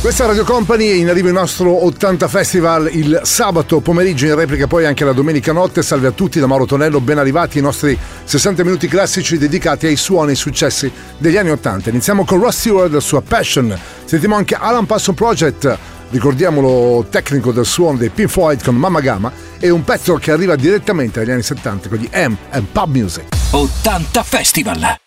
Questa è Radio Company, in arrivo il nostro 80 Festival il sabato pomeriggio, in replica poi anche la domenica notte. Salve a tutti da Mauro Tonello, ben arrivati ai nostri 60 minuti classici dedicati ai suoni e ai successi degli anni 80. Iniziamo con Ross Stewart, la sua Passion. Sentiamo anche Alan Passon Project, ricordiamolo tecnico del suono dei Pin Floyd con Mamma Gama e un pezzo che arriva direttamente agli anni 70 con gli M and Pub Music. 80 Festival!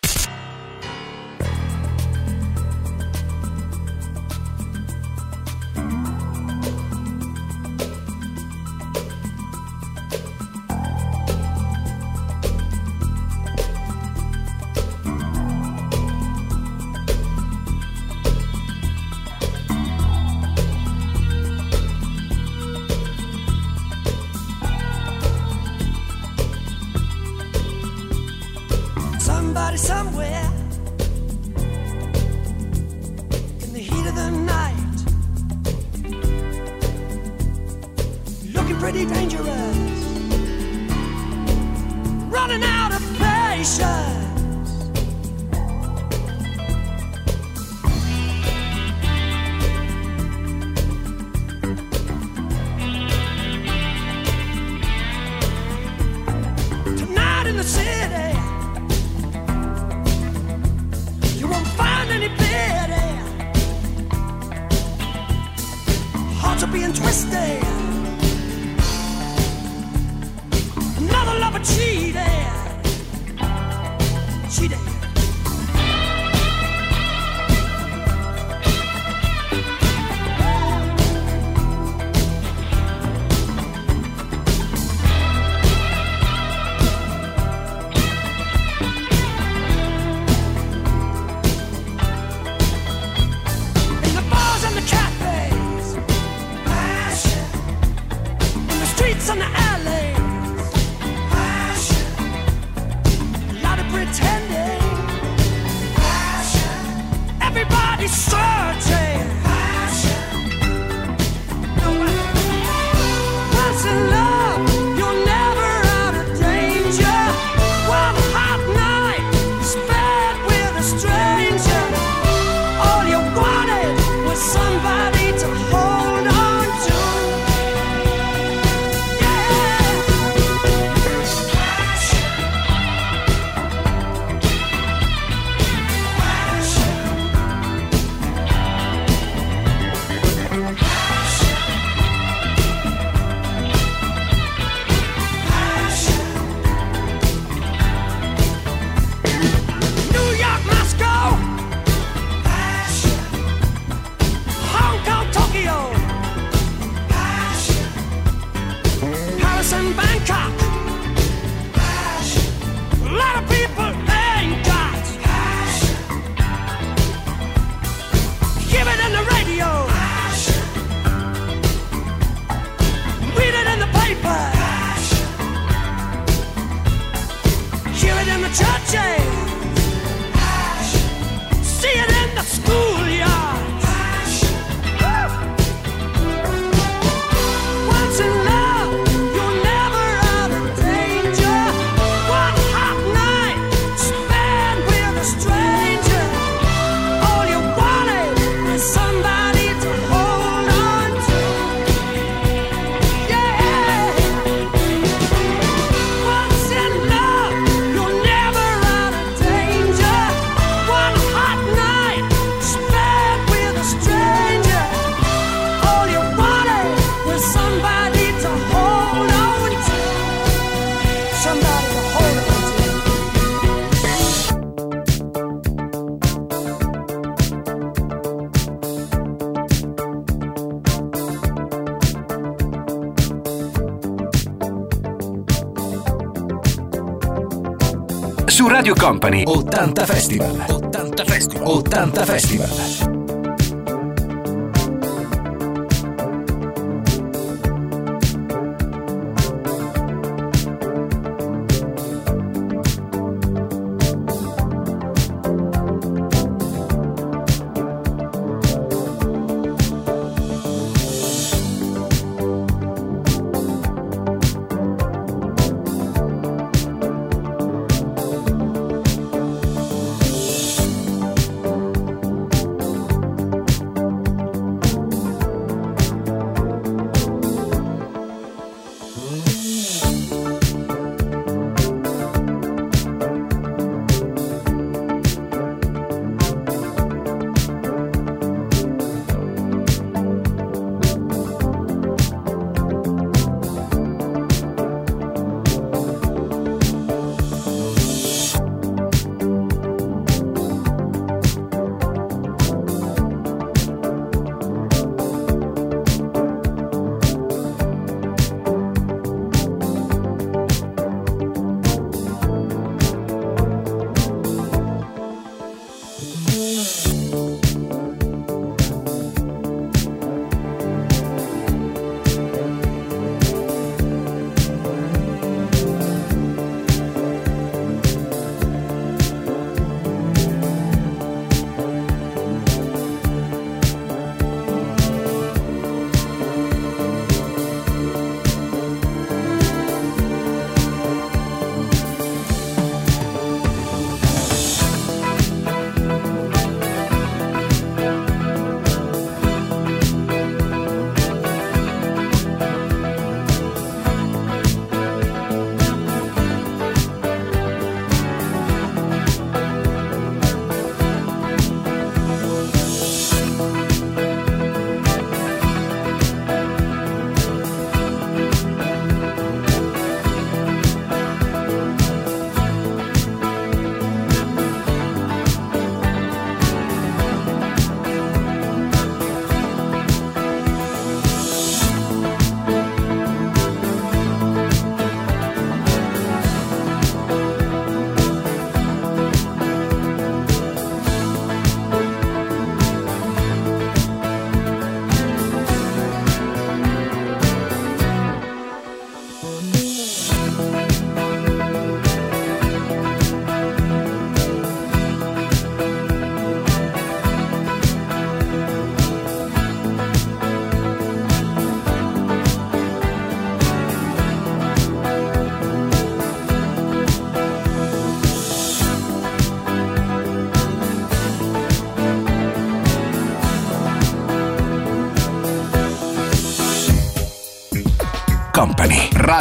Radio Company. 80 Festival. 80 Festival. 80 Festival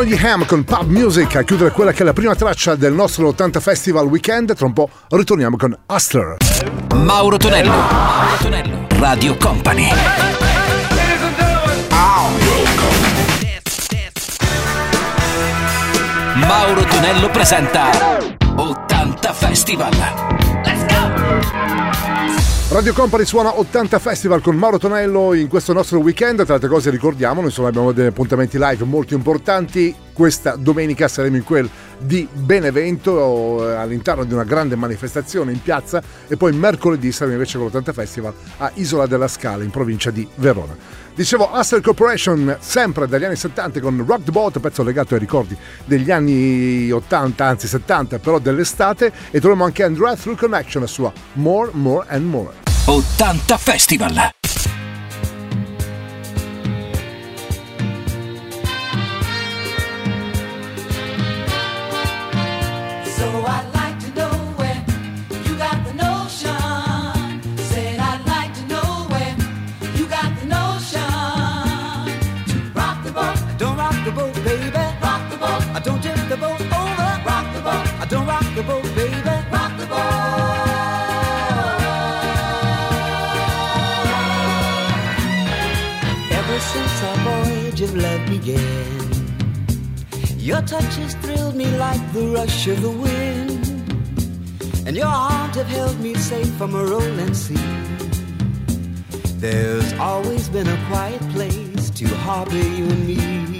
Tony Ham con Pub Music a chiudere quella che è la prima traccia del nostro 80 Festival Weekend. Tra un po' ritorniamo con Hustler. Mauro Tonello, Mauro Tonello, Radio Company. Mauro Tonello presenta 80 Festival. Radio Company suona 80 Festival con Mauro Tonello in questo nostro weekend. Tra le altre cose ricordiamo, insomma abbiamo degli appuntamenti live molto importanti. Questa domenica saremo in quel di Benevento eh, all'interno di una grande manifestazione in piazza e poi mercoledì saremo invece con l'80 Festival a Isola della Scala in provincia di Verona. Dicevo Hustle Corporation sempre dagli anni 70 con Rock the Boat, pezzo legato ai ricordi degli anni 80, anzi 70 però dell'estate e troviamo anche Andrea Through Connection, la sua More, More and More. 80 Festival. Your touch has thrilled me like the rush of the wind, and your arms have held me safe from a rolling sea. There's always been a quiet place to harbor you and me.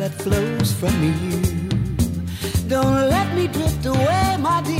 that flows from you. Don't let me drift away, my dear.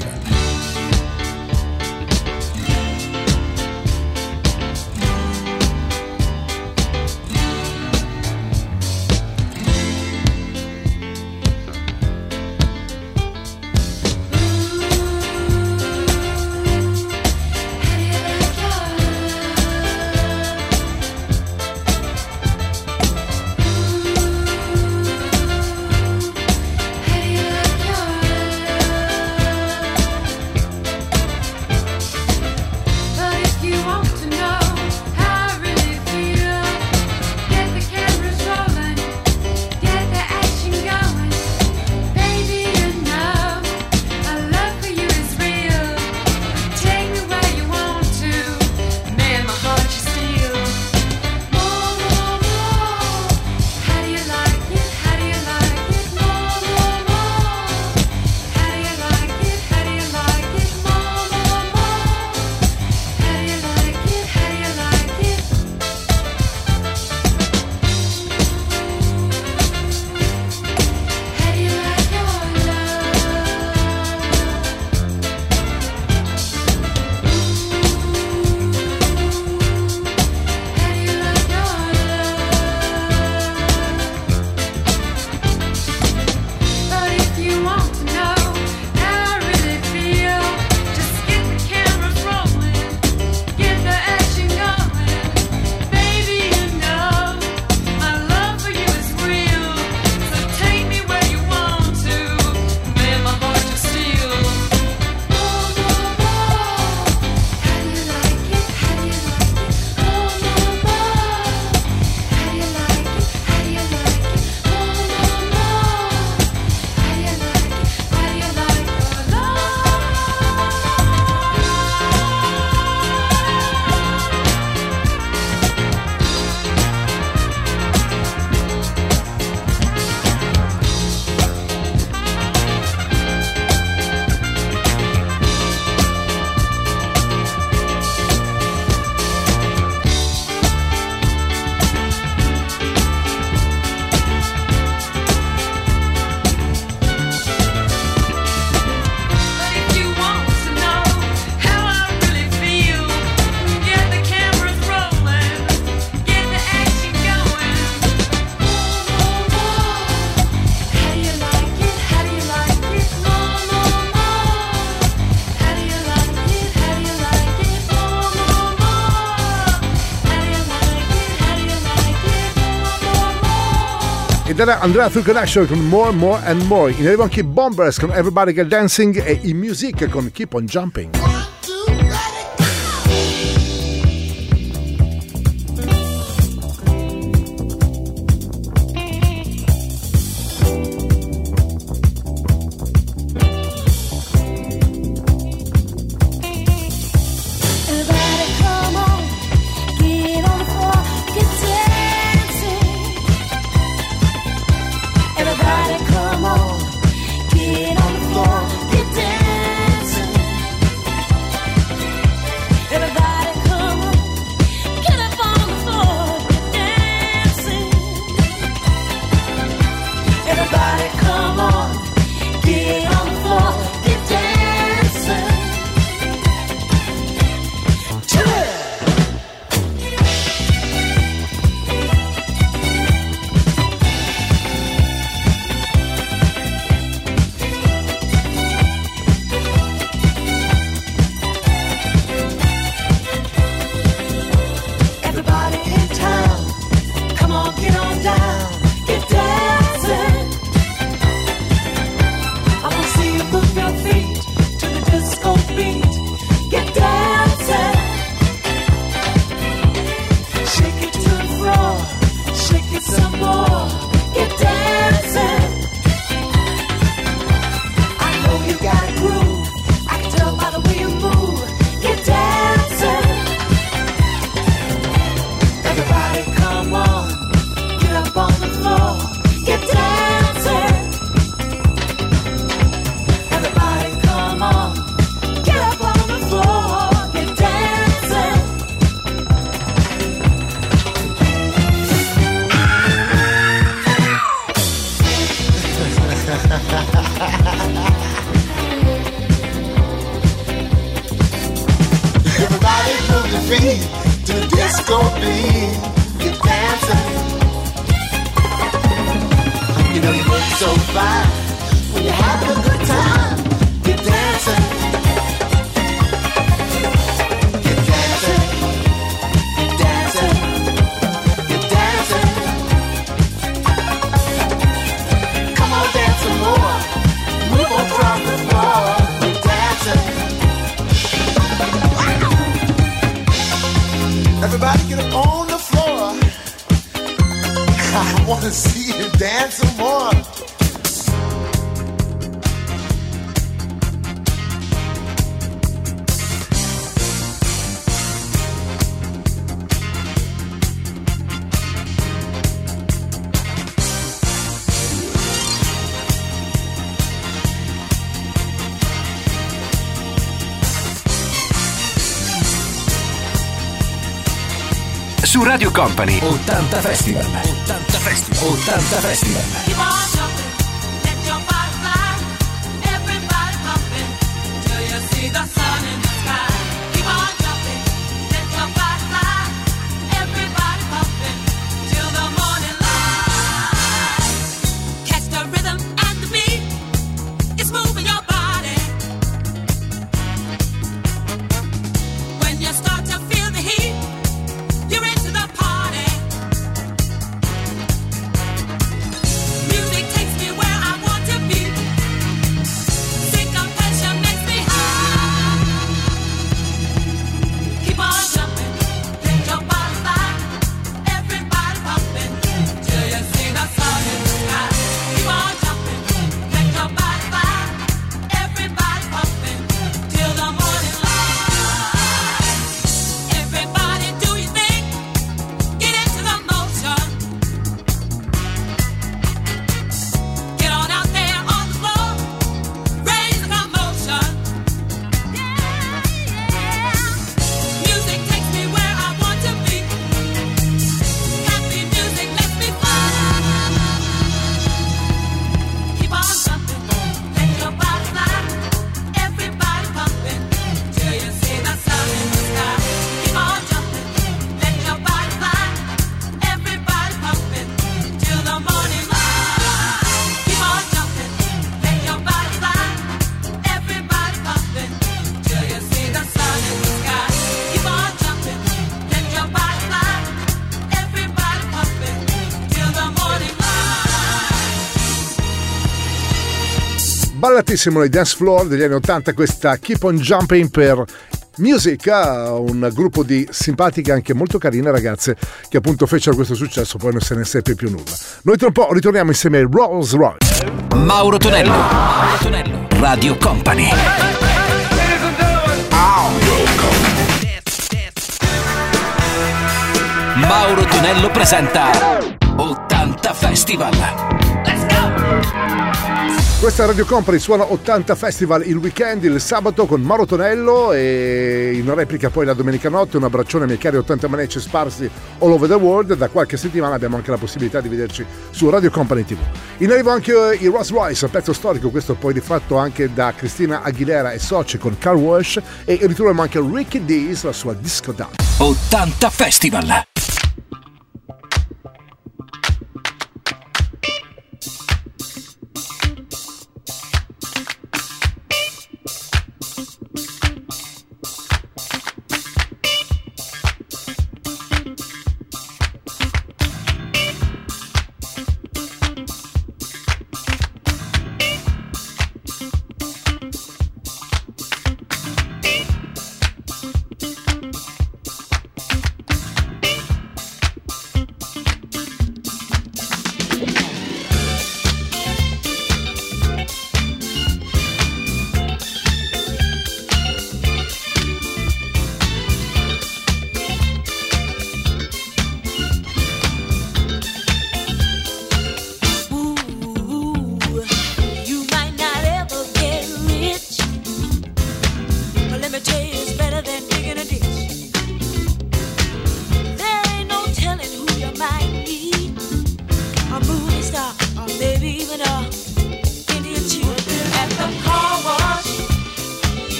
era Andrea Zuccherascio con More, More and More. In arrivo anche Bombers con Everybody Get Dancing and in music con Keep on Jumping. Radio Company 80 Festival. 80 Festival. 80 Festival. Keep on jumping, let your body fly. Everybody pumping till you see the sun Ballatissimo nei dance floor degli anni 80 questa Keep on Jumping per Music, ah, un gruppo di simpatiche anche molto carine ragazze che appunto fecero questo successo, poi non se ne seppe più nulla. Noi tra un po' ritorniamo insieme ai Rolls Royce. Mauro Tonello. Mauro Tonello. Radio Company. Mauro Tonello presenta 80 Festival. Questa è Radio Company suona 80 Festival il weekend, il sabato con Mauro Tonello e in replica poi la domenica notte un abbraccione ai miei cari 80 manecci sparsi all over the world. Da qualche settimana abbiamo anche la possibilità di vederci su Radio Company TV. In arrivo anche eh, i Ross Royce, pezzo storico, questo poi rifatto anche da Cristina Aguilera e Soci con Car Wash e ritroviamo anche Ricky Dees, la sua disco dance. 80 Festival.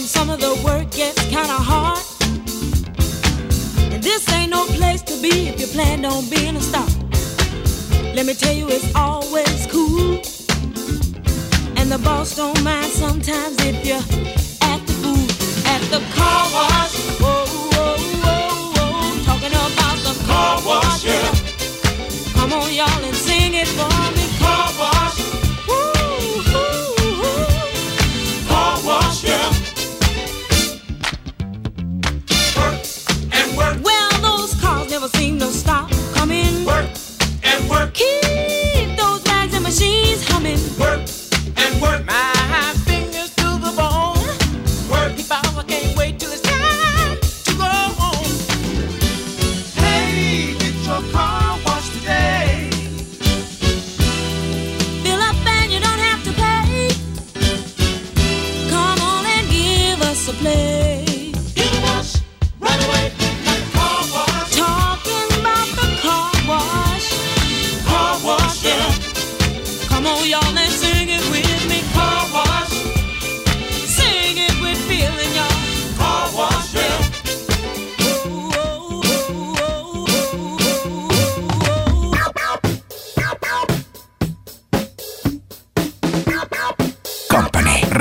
from some of the work gets kinda hard. And this ain't no place to be if you plan on being a star. Let me tell you, it's always cool. And the boss don't mind sometimes if you're at the fool at the car wash. Whoa, whoa, whoa, whoa. Talking about the car wash, yeah. Come on, y'all, and sing it for me.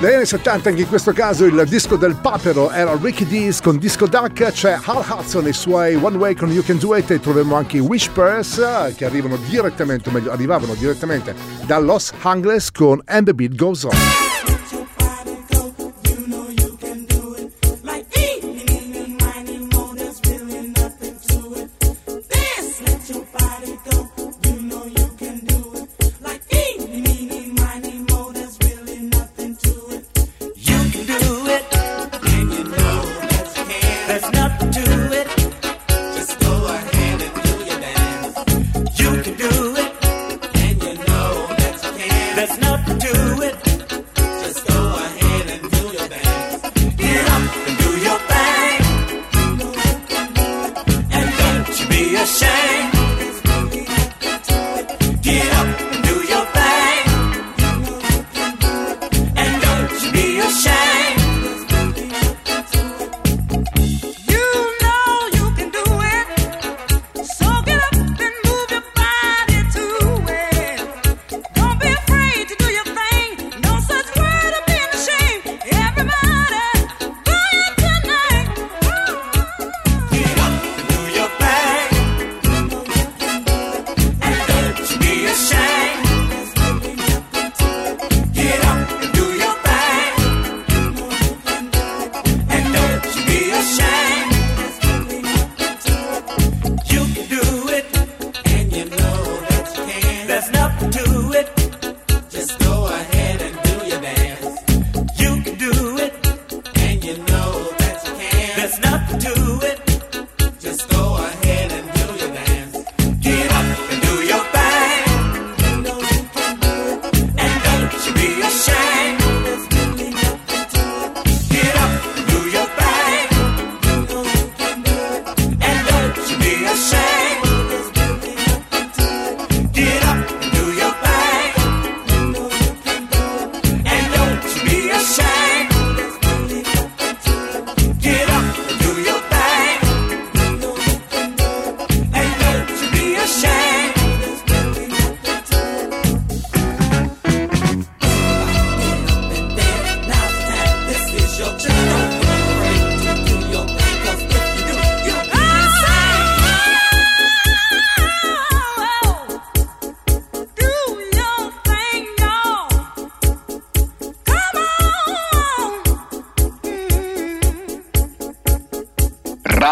Negli anni 70 anche in questo caso il disco del papero era Ricky Dees con Disco Duck, c'è Hal Hudson e i suoi One Way con You Can Do It e troviamo anche i Wishpers eh, che arrivano direttamente, o meglio arrivavano direttamente da Los Angeles con And the Beat Goes On.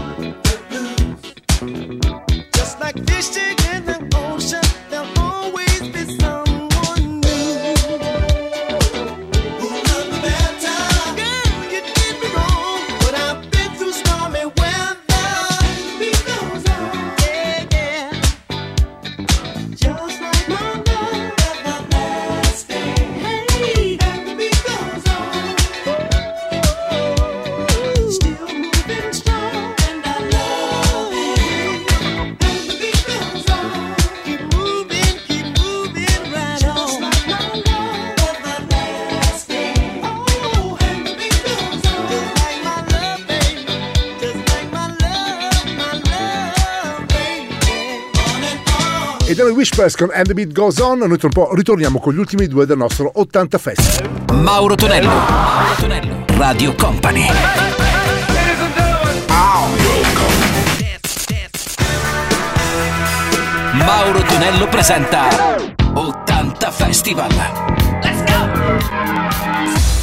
Thank you. Prescon and the Beat Goes On. Noi tra un po' ritorniamo con gli ultimi due del nostro 80 Fest. Mauro Tonello, Mauro Tonello, Radio Company. Mauro Tonello presenta 80 Festival.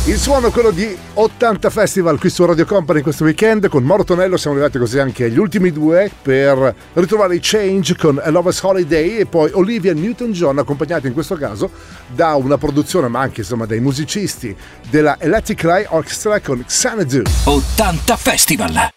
Il suono è quello di 80 Festival qui su Radio Company questo weekend. Con Moro Tonello siamo arrivati così anche agli ultimi due per ritrovare i Change con A Lover's Holiday e poi Olivia Newton-John accompagnata in questo caso da una produzione ma anche insomma dai musicisti della Electric Light Orchestra con Xanadu. 80 Festival.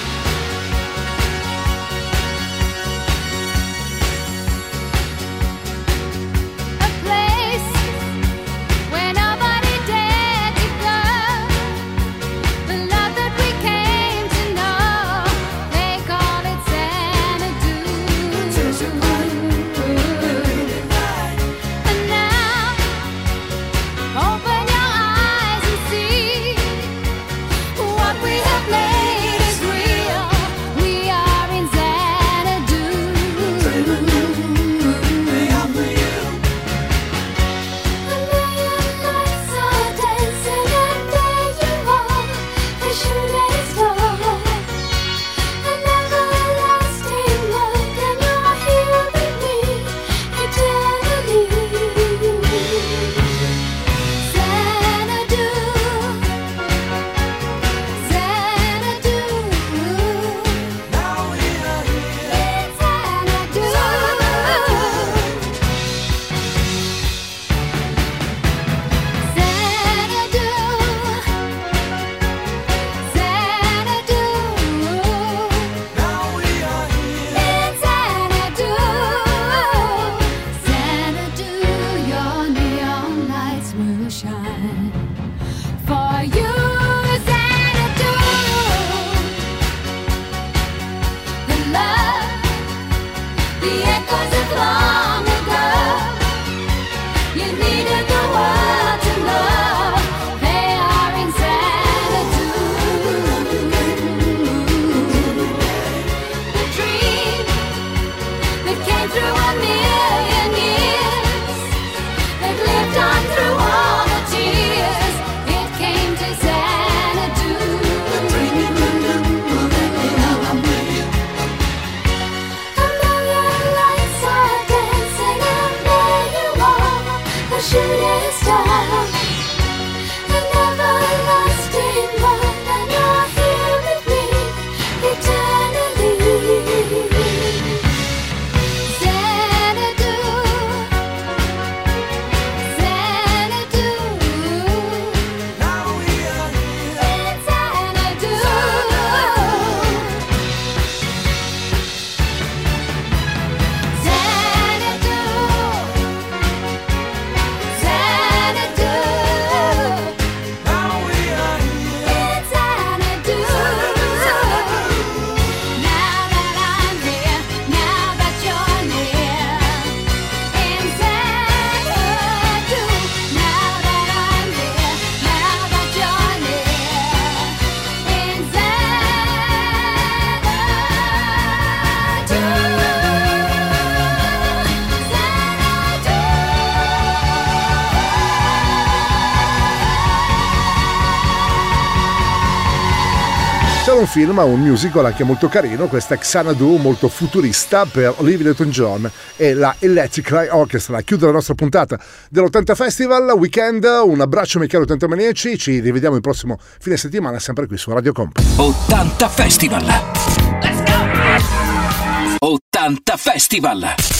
film un musical anche molto carino, questa Xanadu molto futurista per Olivia Newton-John e la Electric Light Orchestra. Chiudo la nostra puntata dell'80 Festival Weekend, un abbraccio Michele 80 Maniaci, ci rivediamo il prossimo fine settimana sempre qui su Radio Comp. 80 Festival! Let's go! 80 Festival!